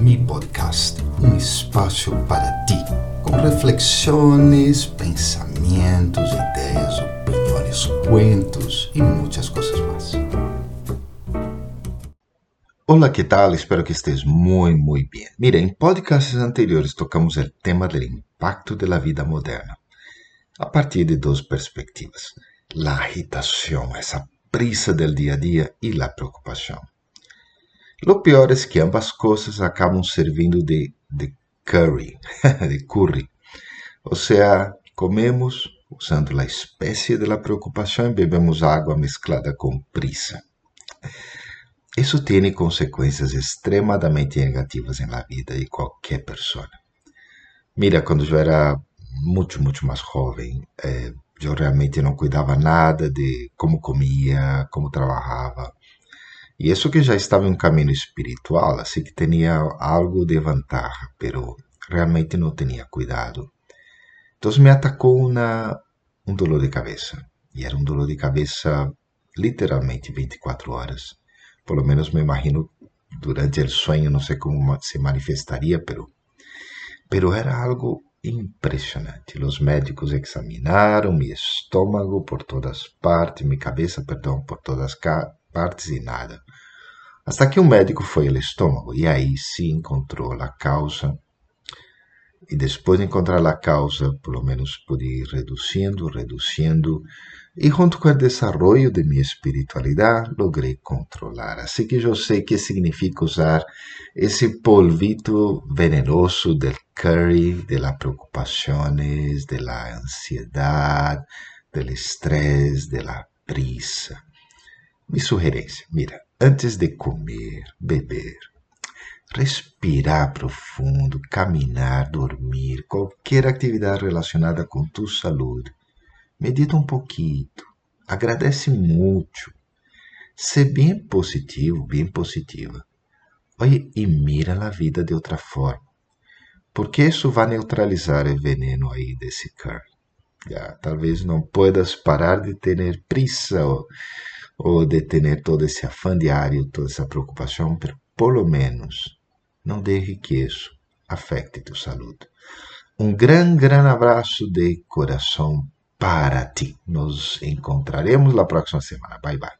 Mi Podcast, um espaço para ti, com reflexões, pensamentos, ideias, opiniões, cuentos e muitas coisas mais. Olá, que tal? Espero que estés muito, muito bem. Mira, em podcasts anteriores tocamos o tema do impacto da vida moderna, a partir de duas perspectivas: a agitação, essa prisa del dia a dia e a preocupação. Lo pior es que ambas cosas acaban servindo de, de curry, de curry. O sea, comemos usando la especie de la preocupación y bebemos agua mezclada con prisa. Isso tem consequências extremadamente negativas na vida de qualquer pessoa. Mira, quando eu era muito, muito mais jovem, eh, eu realmente não cuidava nada de como comia, como trabalhava. E isso que já estava em caminho espiritual, assim que tinha algo de vantagem, pero realmente não tinha cuidado. Então me atacou um dolor de cabeça. E era um dolor de cabeça literalmente 24 horas. Por lo menos me imagino durante o sonho, não sei como se manifestaria, pero, pero era algo impressionante. Os médicos examinaram meu estômago por todas partes, minha cabeça, perdão, por todas partes e nada. Hasta que um médico foi ao estômago e aí sim encontrou a causa. E depois de encontrar a causa, pelo menos pude ir reduzindo, reduzindo. E junto com o desenvolvimento de minha espiritualidade, logrei controlar. Assim que eu sei que significa usar esse polvito venenoso del curry, de las preocupaciones, de la ansiedad, del estrés, de la prisa. Mi sugerência, mira, antes de comer, beber, respirar profundo, caminhar, dormir, qualquer atividade relacionada com tu saúde, medita um pouquinho, agradece muito, ser bem positivo, bem positiva. Oye, e mira a vida de outra forma, porque isso vai neutralizar o veneno aí desse car. Já, talvez não puedas parar de ter prisa ou ou de ter todo esse afã diário, toda essa preocupação, mas pelo menos não deixe que isso afecte tua saúde. Um grande, grande abraço de coração para ti. Nos encontraremos na próxima semana. Bye, bye.